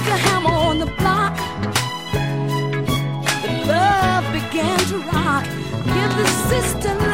like a hammer on the block. The love began to rock. Give the system.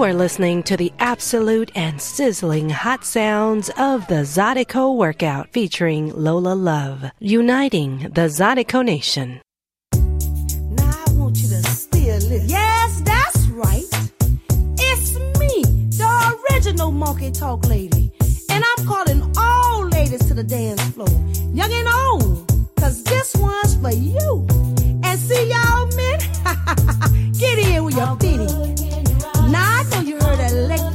You are listening to the absolute and sizzling hot sounds of the Zydeco workout featuring Lola Love, uniting the Zydeco Nation. Now I want you to steal it. Yes, that's right. It's me, the original Monkey Talk Lady. And I'm calling all ladies to the dance floor, young and old, cause this one's for you. And see y'all men, get in with your feet. Now I know you heard a lick?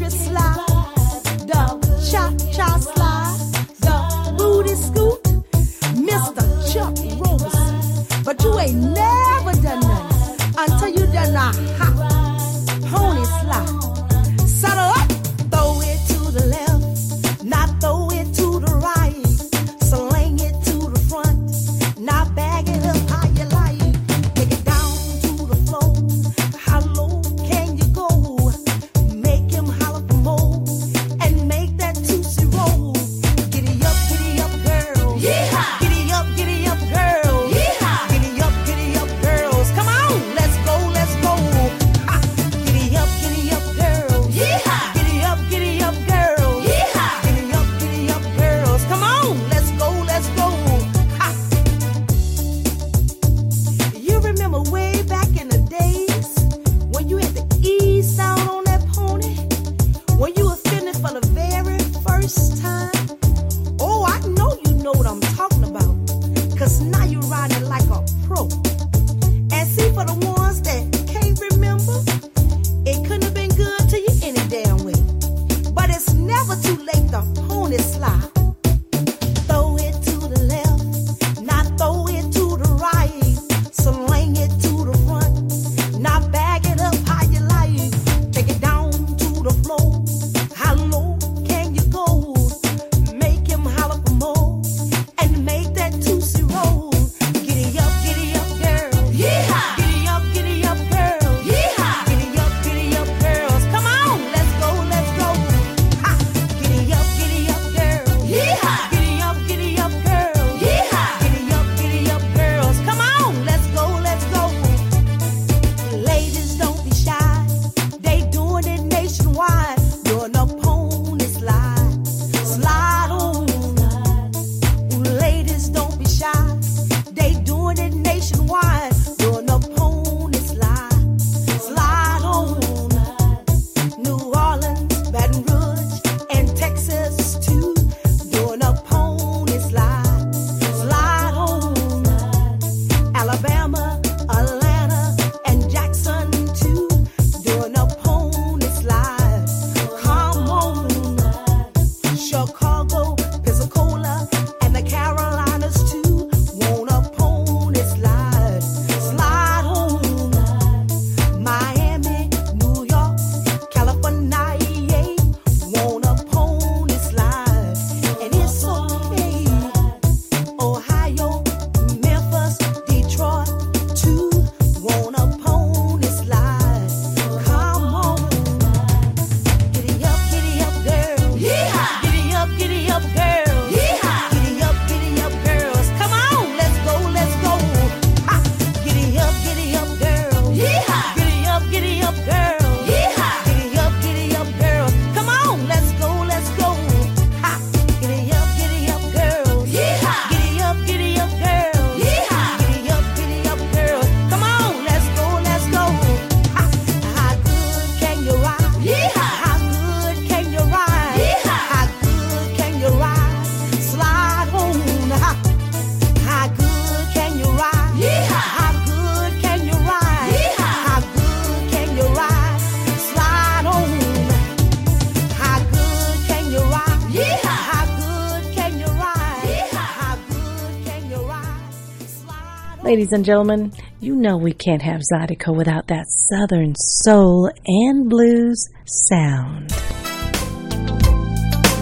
Ladies and gentlemen, you know we can't have Zydeco without that southern soul and blues sound.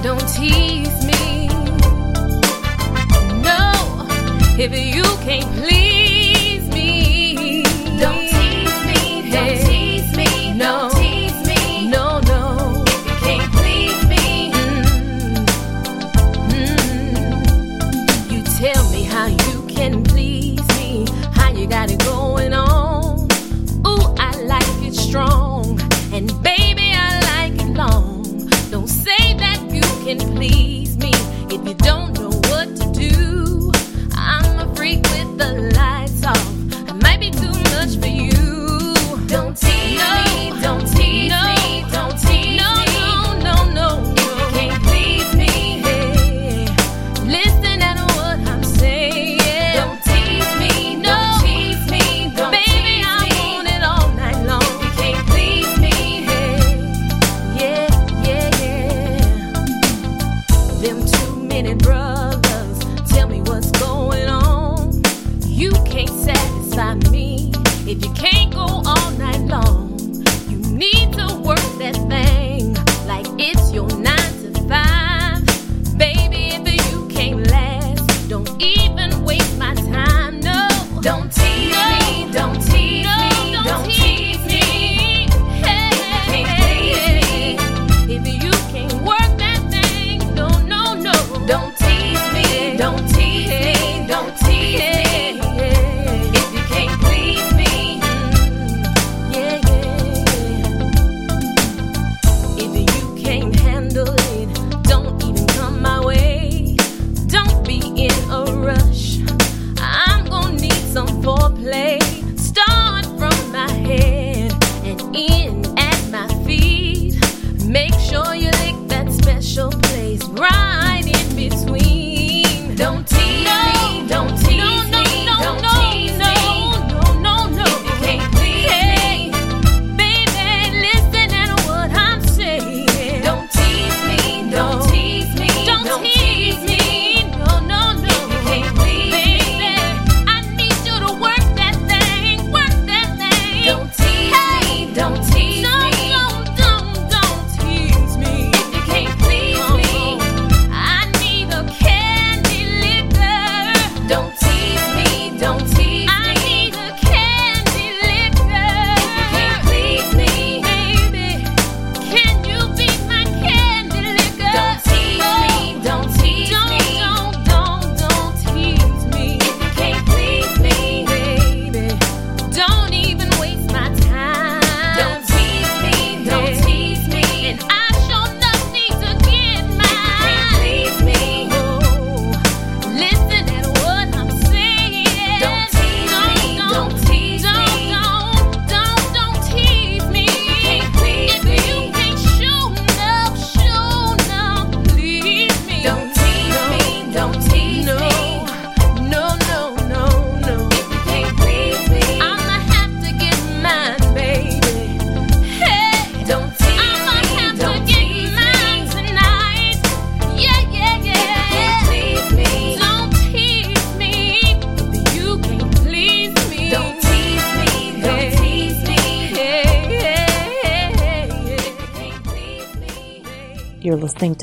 Don't tease me. No, if you can't please.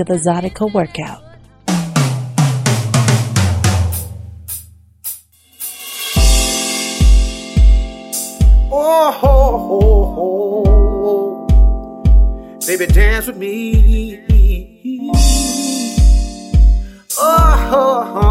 to the Zydeco workout. Oh, oh, baby, dance with me. oh.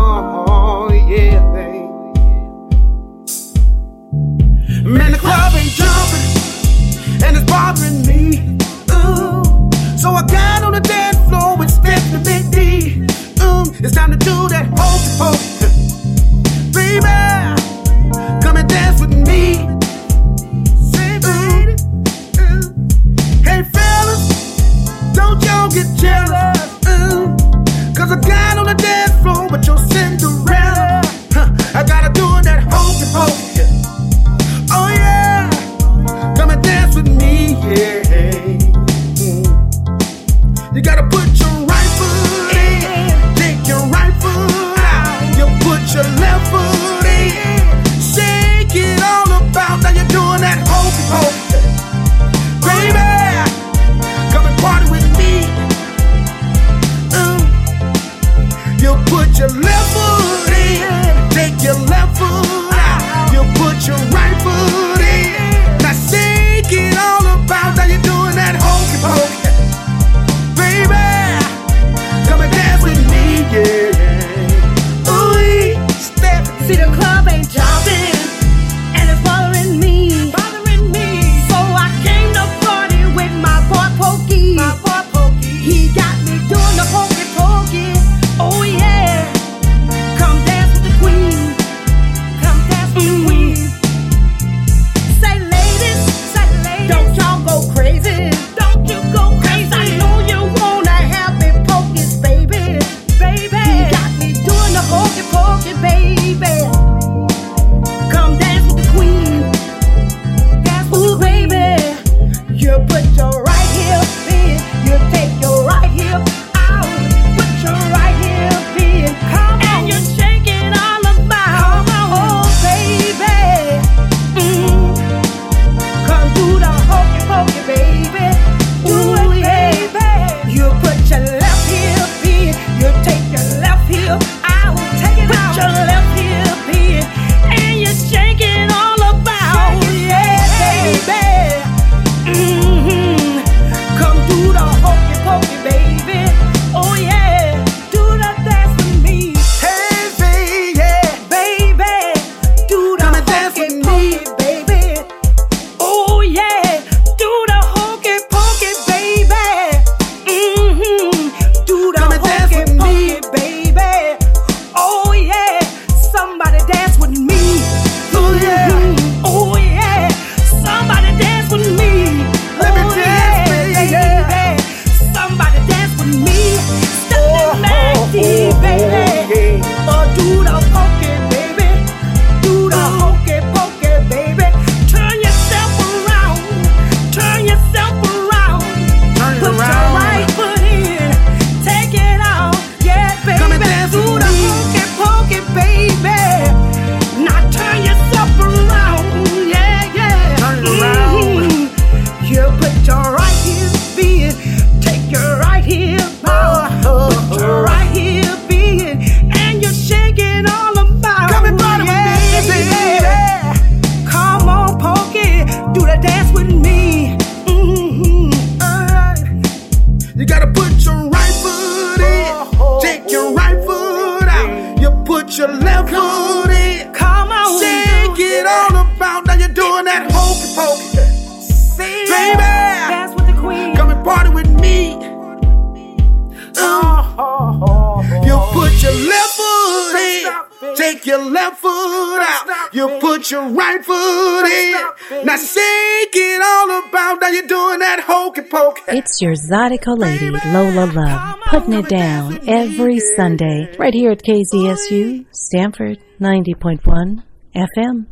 It's your Zydeco lady, Lola Love, putting it down every Sunday right here at KZSU, Stanford 90.1 FM.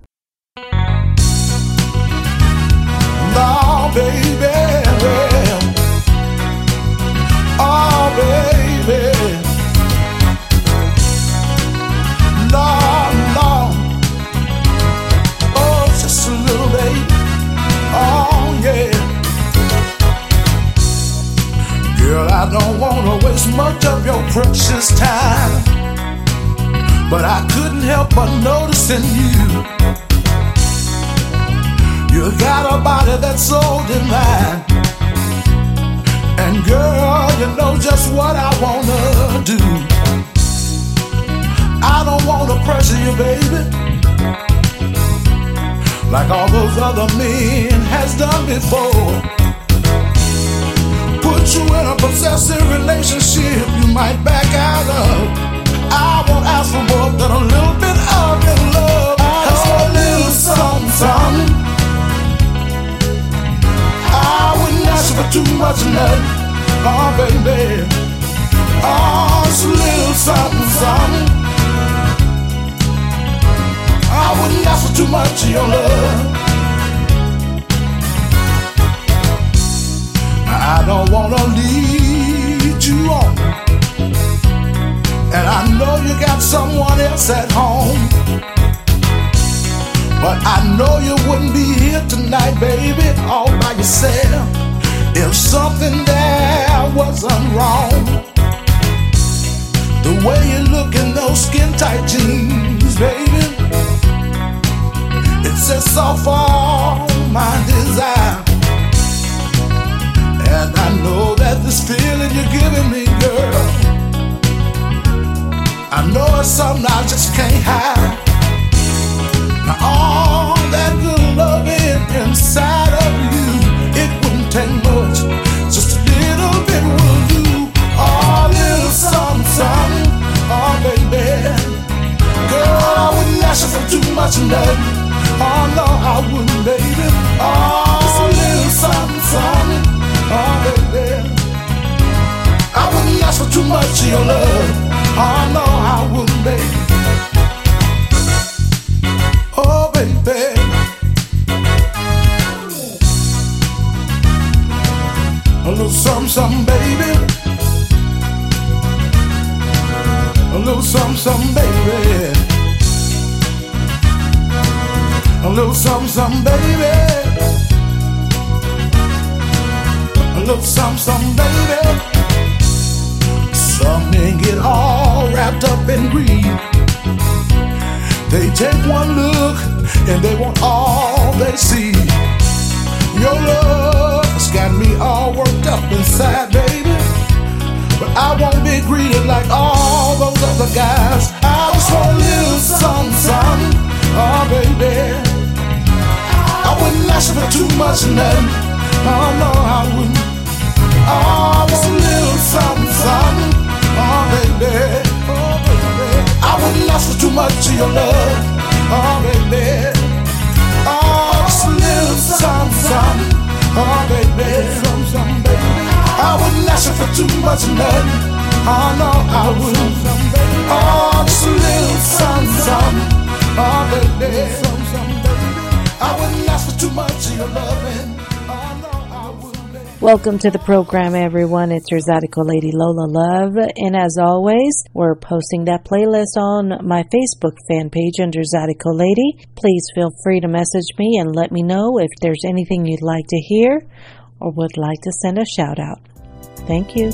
Baby. I don't want to waste much of your precious time. But I couldn't help but noticing you. You got a body that's so divine. And girl, you know just what I wanna do. I don't wanna pressure you, baby. Like all those other men has done before. Put you in a possessive relationship you might back out of. I won't ask for more than a little bit of your love. Just a little something, something. I wouldn't ask for too much nothing. Oh, baby. Oh, it's a little something, something. I wouldn't ask for too much of your love. I don't wanna lead you on. And I know you got someone else at home. But I know you wouldn't be here tonight, baby, all by yourself. If something there wasn't wrong. The way you look in those skin tight jeans, baby. It sets off all my desire. And I know that this feeling you're giving me, girl. I know it's something I just can't hide. Now all that good loving inside of you, it wouldn't take much. Just a little bit will do. Oh, little something, something. Oh, baby. Girl, I wouldn't ask you for too much nothing. Oh, no, I wouldn't, baby. Oh, too much of your love. Oh, no, I wouldn't, baby. Oh, baby. A little something, something, baby. A little something, something, baby. A little something, something, baby. A little something, something, baby. Some men get all wrapped up in greed. They take one look and they want all they see. Your love has got me all worked up inside, baby. But I won't be greeted like all those other guys. I just want a little something, something. Oh, baby. I wouldn't ask for too much nothing. Much of your love. Oh, baby. Oh, just a little something, something. Oh, baby. I wouldn't ask you for too much of nothing. Oh, no, I wouldn't. Oh, just a little something, something. Oh, baby. I wouldn't ask for too much of your loving. Welcome to the program, everyone. It's your Zydeco lady, Lola Love. And as always, we're posting that playlist on my Facebook fan page under Zydeco Lady. Please feel free to message me and let me know if there's anything you'd like to hear or would like to send a shout out. Thank you.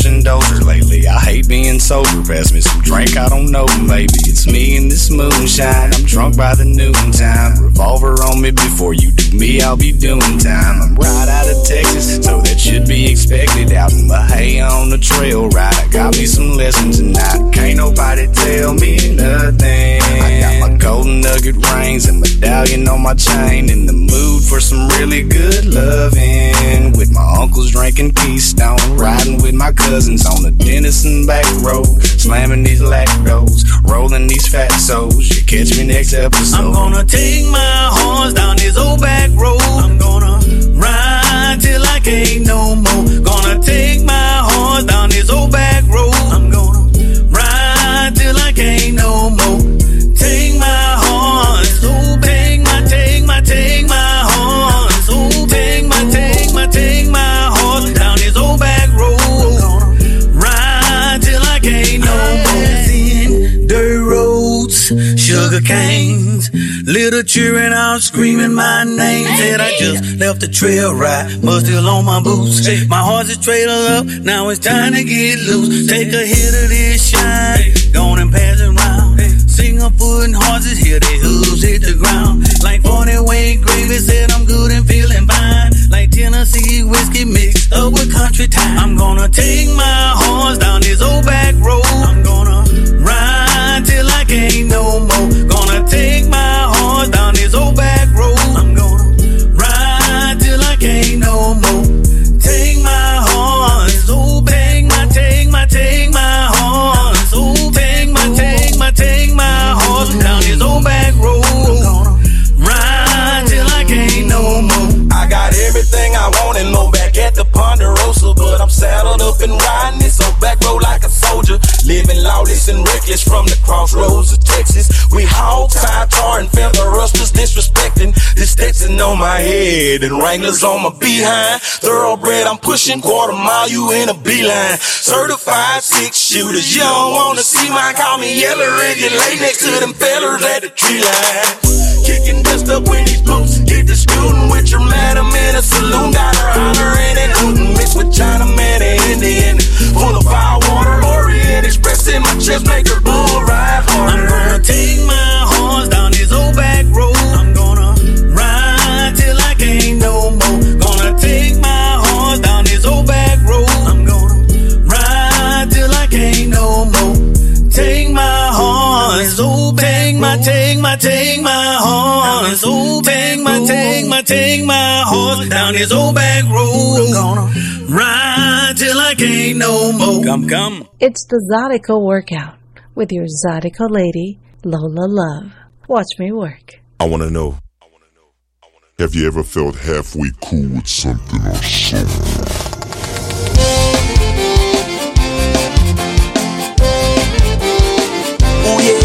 dozer lately. I hate being sober. Pass me some drink, I don't know. Maybe it's me and this moonshine. I'm drunk by the noontime. Revolver on me before you do me, I'll be doing time. I'm right out of Texas, so that should be expected. Out in the hay on the trail right? I got me some lessons and I can't nobody tell me nothing. Golden nugget rings and medallion on my chain. In the mood for some really good loving. With my uncles drinking Keystone, riding with my cousins on the Denison back road. Slamming these lactos, rolling these fat souls. You catch me next episode. I'm gonna take my horns down this old back road. I'm gonna ride till I can't no more. Gonna take my horns down this old back road. sugar canes. Little cheering all screaming my name. Said I just left the trail ride, still on my boots. My horse is trailing up, now it's time to get loose. Take a hit of this shine, gone and pass round. around. Single and horses here, they hooves hit the ground. Like 40 weight gravy said I'm good and feeling fine. Like Tennessee whiskey mixed up with country time. I'm gonna take my horse down this old back road. I'm gonna ain't no more. lawless and reckless from the crossroads of Texas. We haul tie, tar, and feather rusters disrespecting this state. On my head and Wranglers on my behind. Thoroughbred, I'm pushing quarter mile, you in a beeline. Certified six shooters, you don't wanna see mine. call me yeller and lay next to them fellers at the tree line. Kicking dust up when these boots get the scooting with your madam in a saloon. Got her hollering and hooting, mixed with China man and Indian. Full of fire water, Orient Express in my chest, make her bull ride harder. I'm gonna take my my, take my horse. Old take my, take my, take my horse down this old back road. I'm gonna ride till I can't no more. Come, come. It's the Zydeco workout with your Zydeco lady, Lola Love. Watch me work. I want to know. Have you ever felt halfway cool with something or someone? Ooh yeah,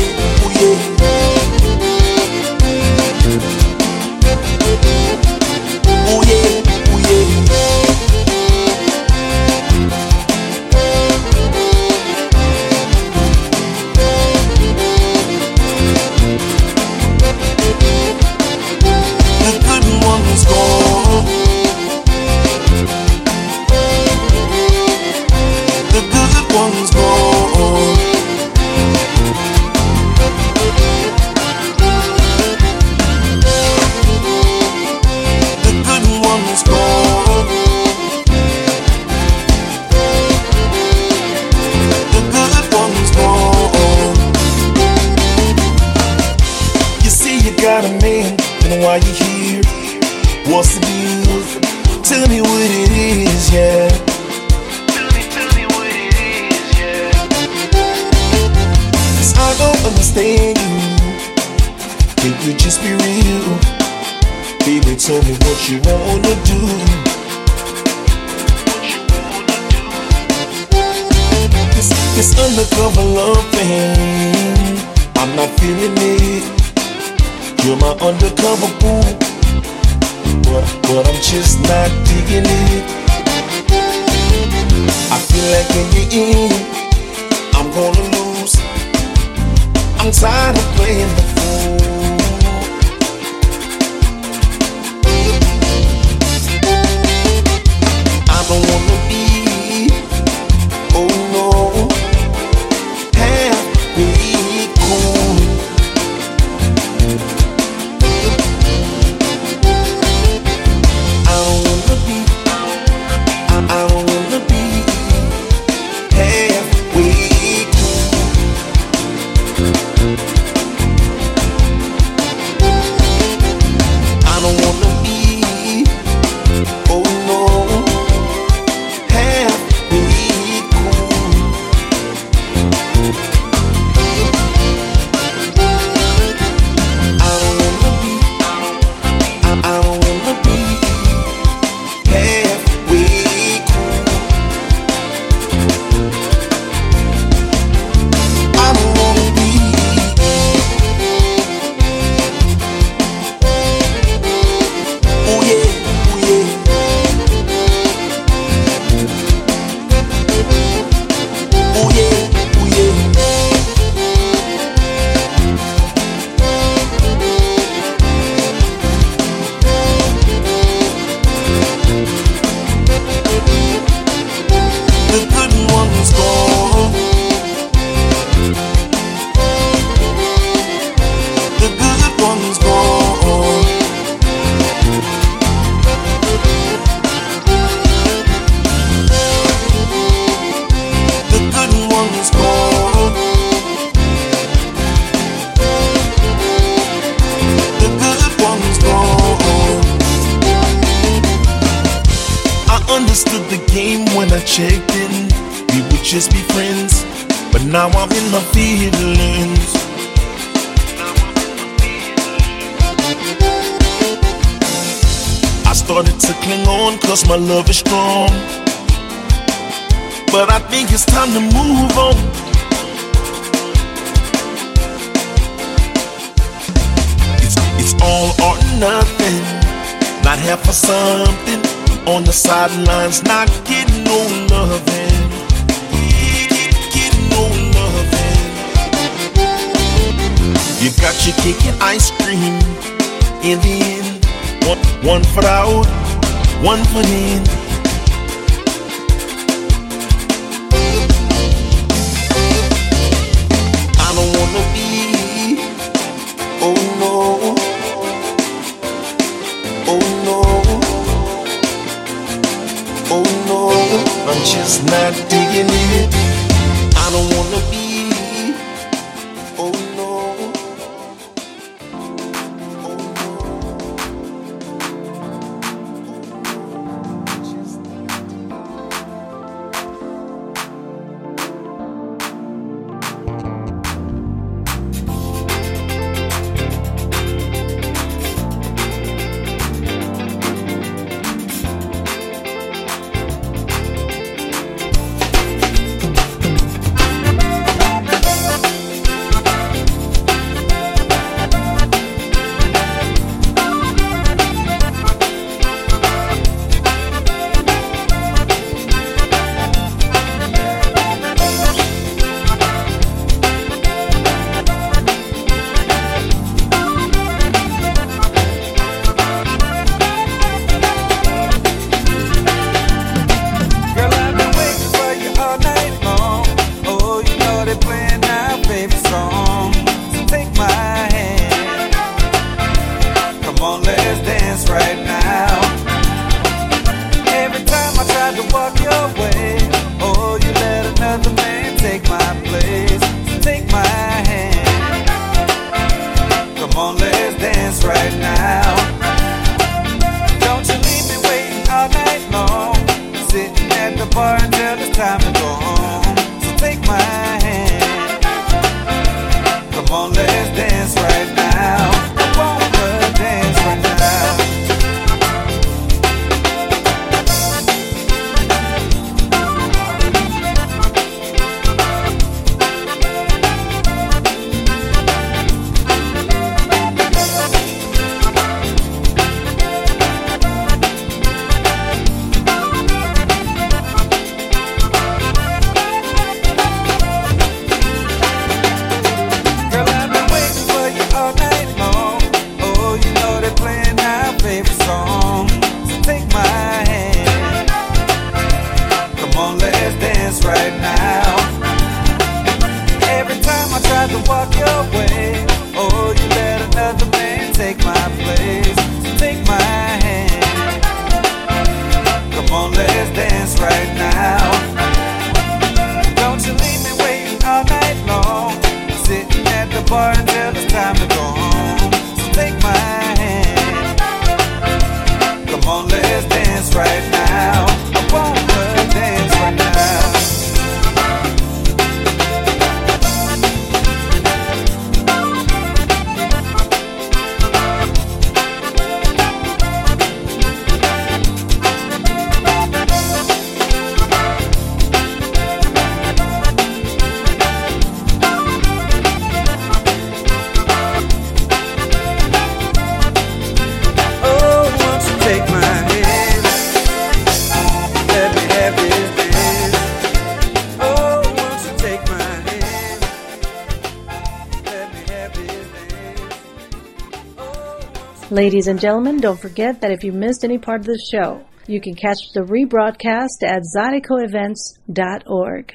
started to cling on cause my love is strong. But I think it's time to move on. It's, it's all or nothing, not half for something. On the sidelines, not getting no loving. No loving. You got your cake and ice cream in the end. One, one foot out, one foot in. I don't wanna be, oh no, oh no, oh no, I'm just not digging it. I don't wanna be, Come Ladies and gentlemen, don't forget that if you missed any part of the show, you can catch the rebroadcast at zydecoevents.org.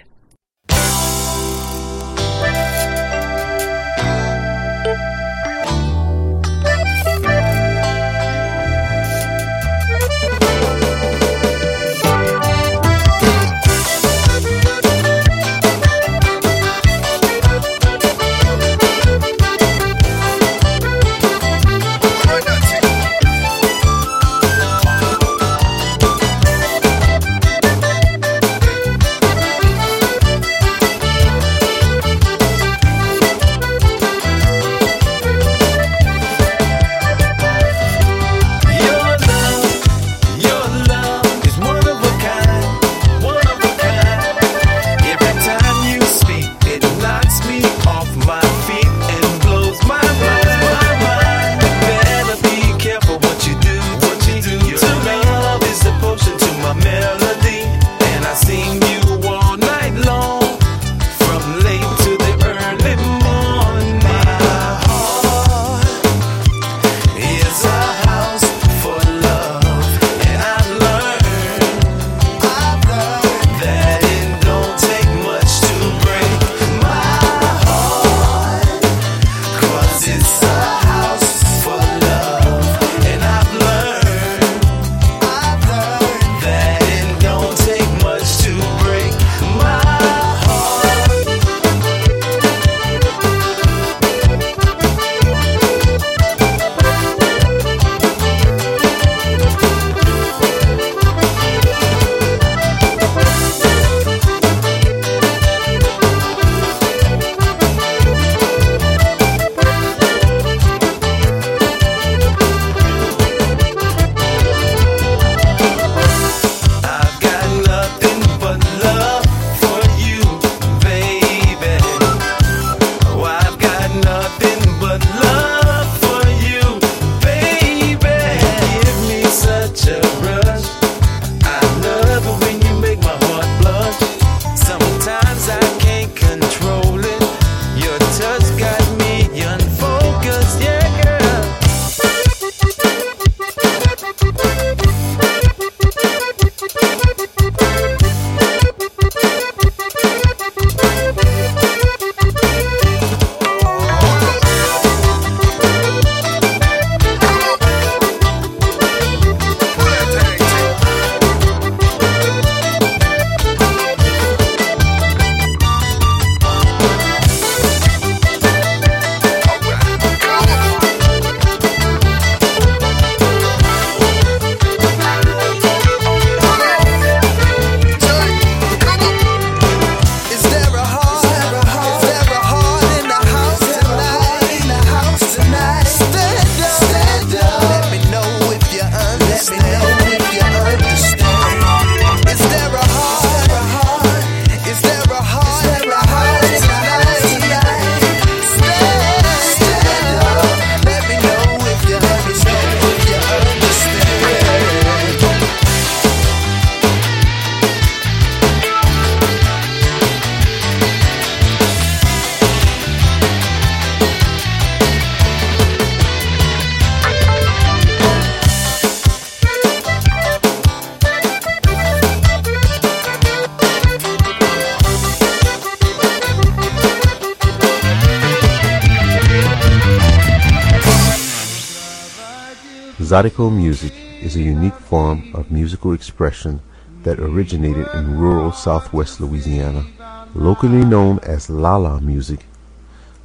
Zydeco music is a unique form of musical expression that originated in rural southwest Louisiana. Locally known as Lala music,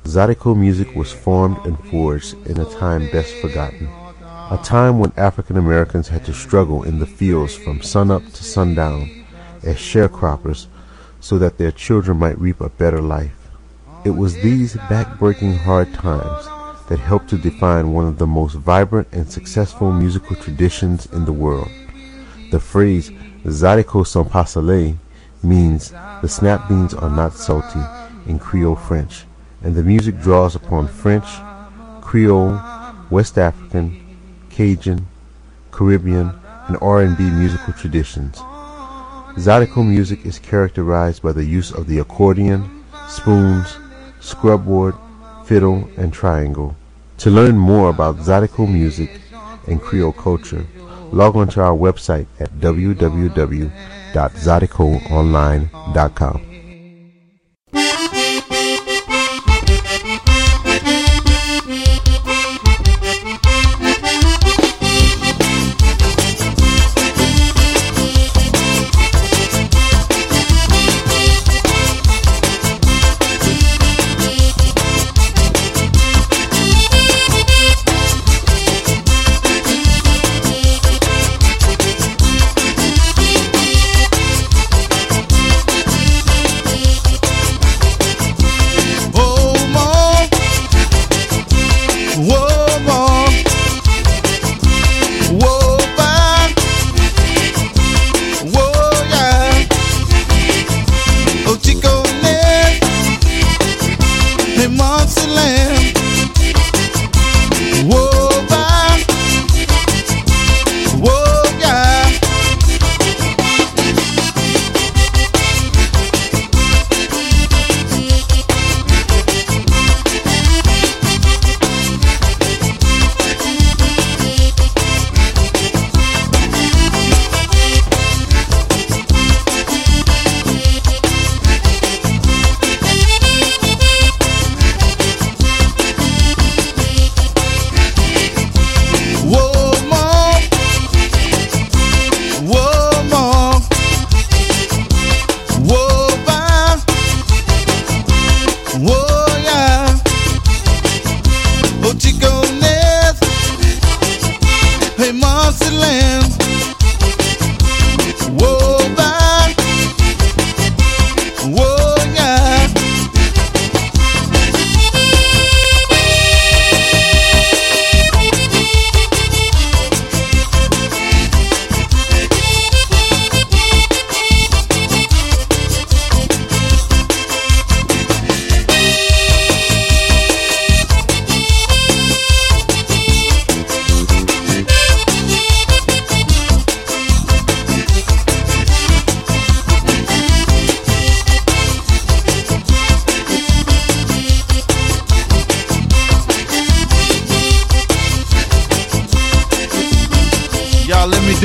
Zydeco music was formed and forged in a time best forgotten. A time when African Americans had to struggle in the fields from sunup to sundown as sharecroppers so that their children might reap a better life. It was these backbreaking hard times that helped to define one of the most vibrant and successful musical traditions in the world. The phrase Zydeco sans pas salés means the snap beans are not salty in Creole French, and the music draws upon French, Creole, West African, Cajun, Caribbean, and R&B musical traditions. Zydeco music is characterized by the use of the accordion, spoons, scrubboard, fiddle, and triangle. To learn more about Zydeco music and Creole culture, log on to our website at www.zydecoonline.com.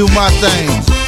do my thing.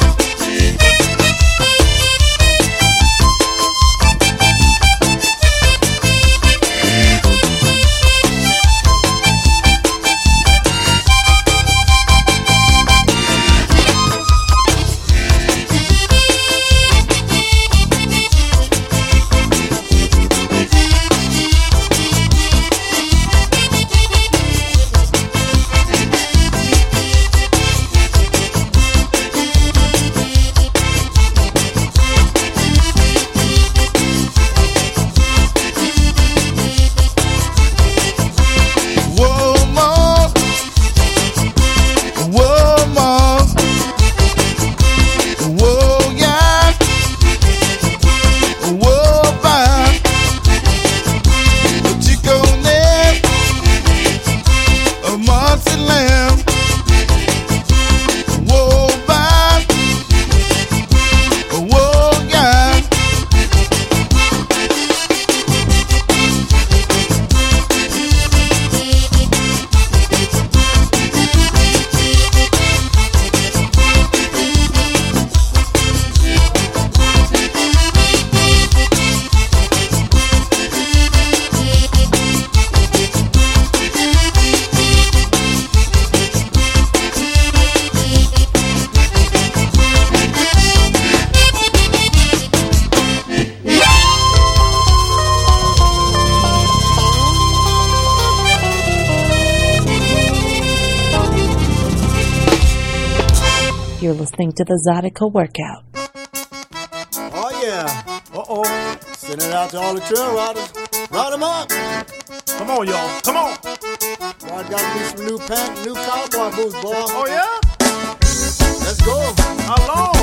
To the Zydeco Workout. Oh, yeah. Uh oh. Send it out to all the trail riders. Ride them up. Come on, y'all. Come on. Y'all got me some new pants, new cowboy boots, boy. Oh, yeah? Let's go. How long?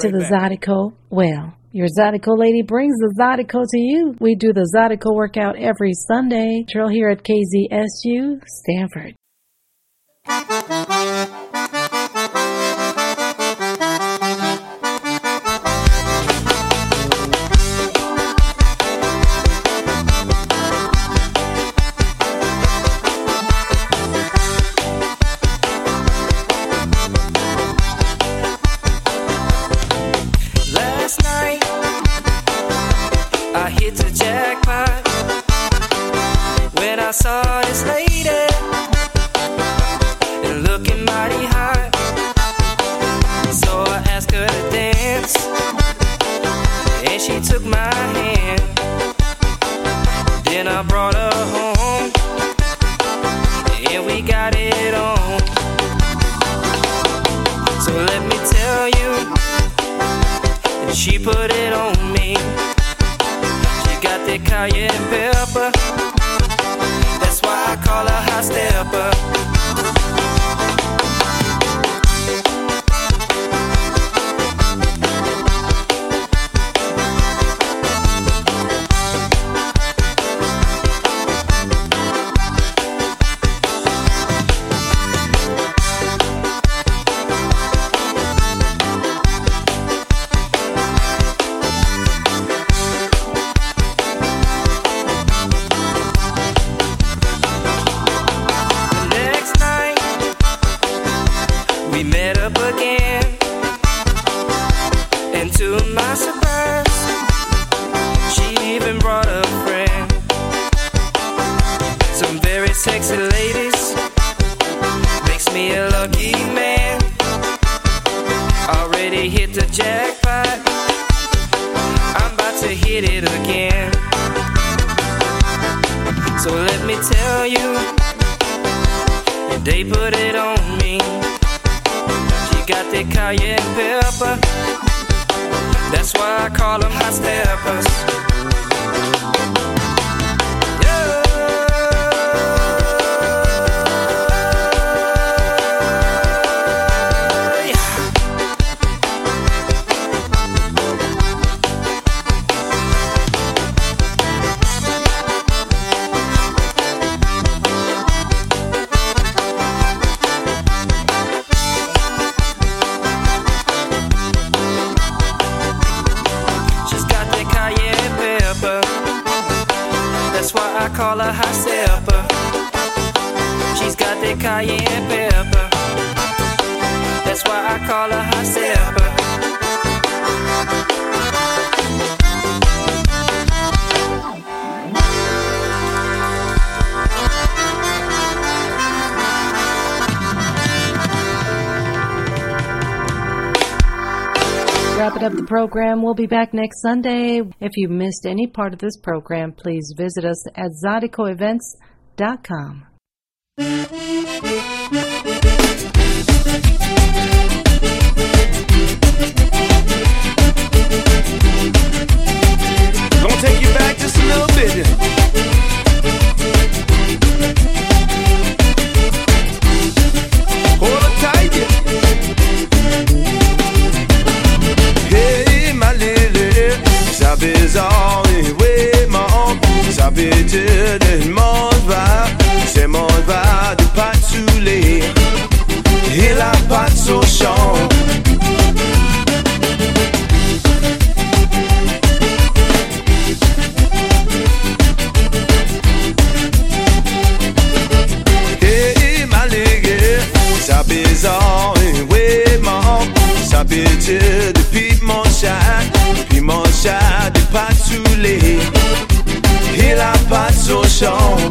to right the back. Zydeco well. Your Zydeco lady brings the Zydeco to you. We do the Zydeco workout every Sunday. Drill here at KZSU, Stanford. program. We'll be back next Sunday. If you missed any part of this program, please visit us at zydecoevents.com. Gonna take you back just a little bit. habitudes, le monde va, ce monde va de pas tous et la patte au champ. Et malgré sa bizarre, oui, sa pitié depuis mon chat, depuis mon chat, de pas qu'il a pas de son champ.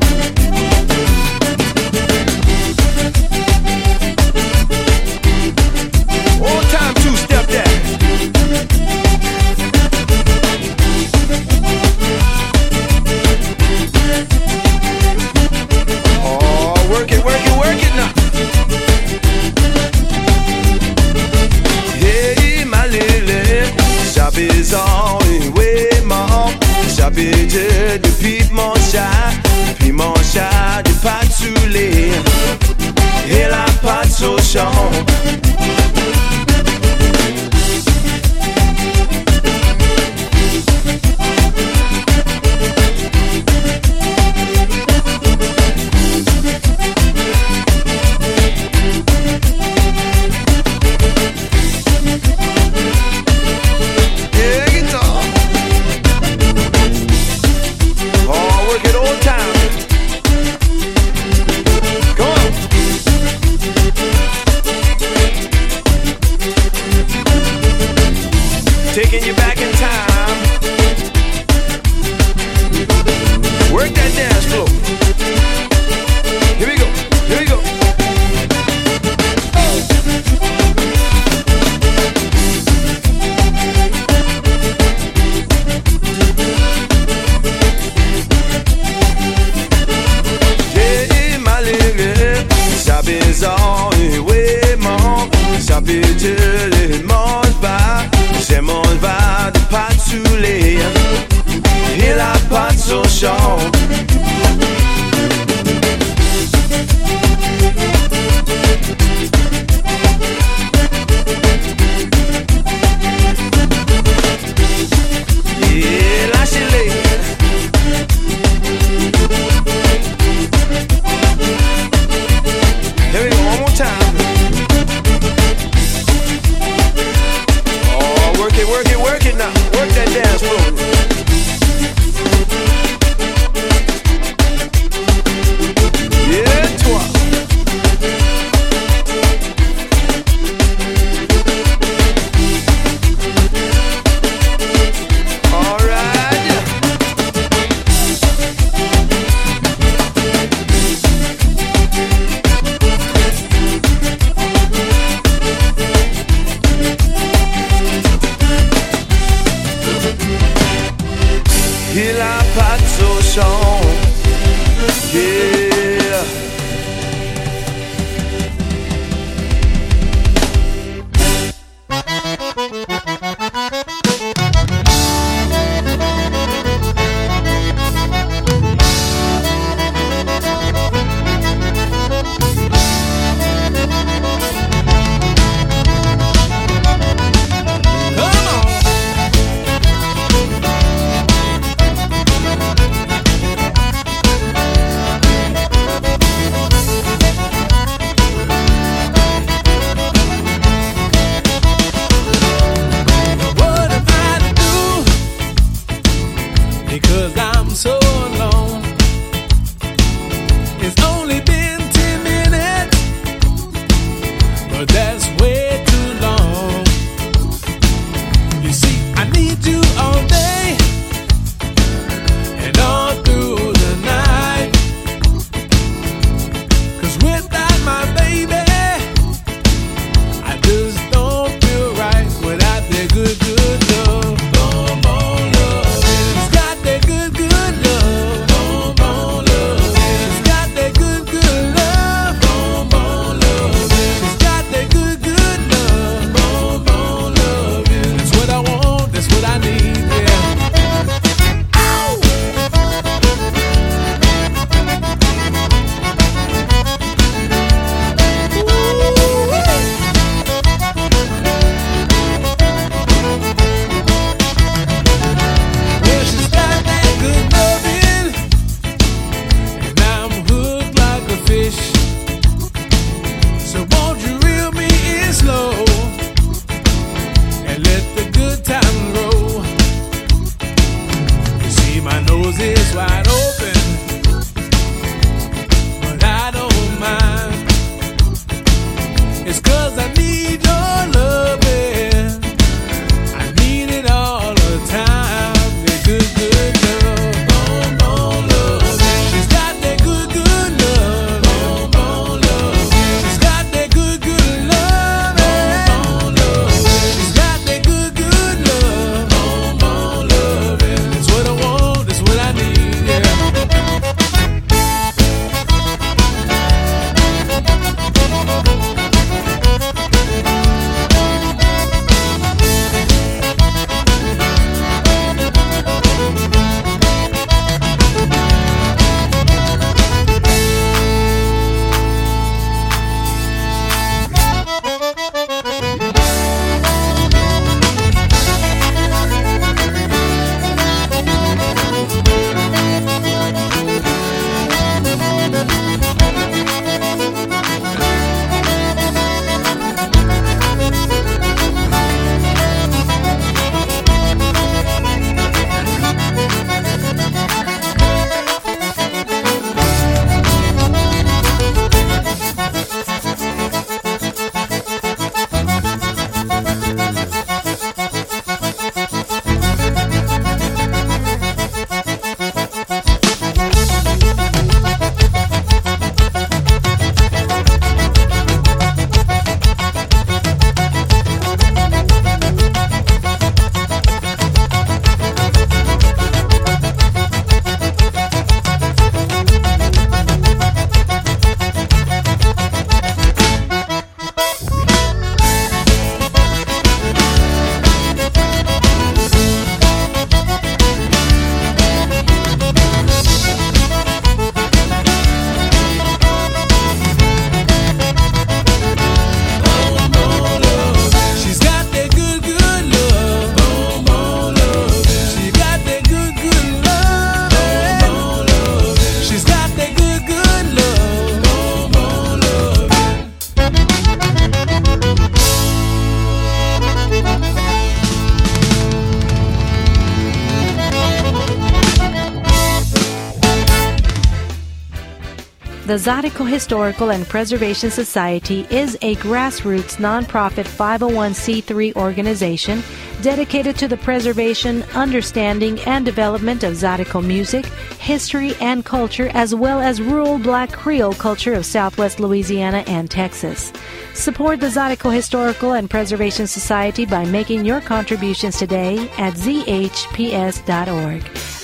Zydeco Historical and Preservation Society is a grassroots nonprofit 501c3 organization dedicated to the preservation, understanding, and development of Zydeco music, history, and culture, as well as rural black Creole culture of southwest Louisiana and Texas. Support the Zydeco Historical and Preservation Society by making your contributions today at zhps.org.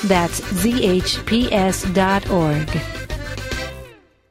That's zhps.org.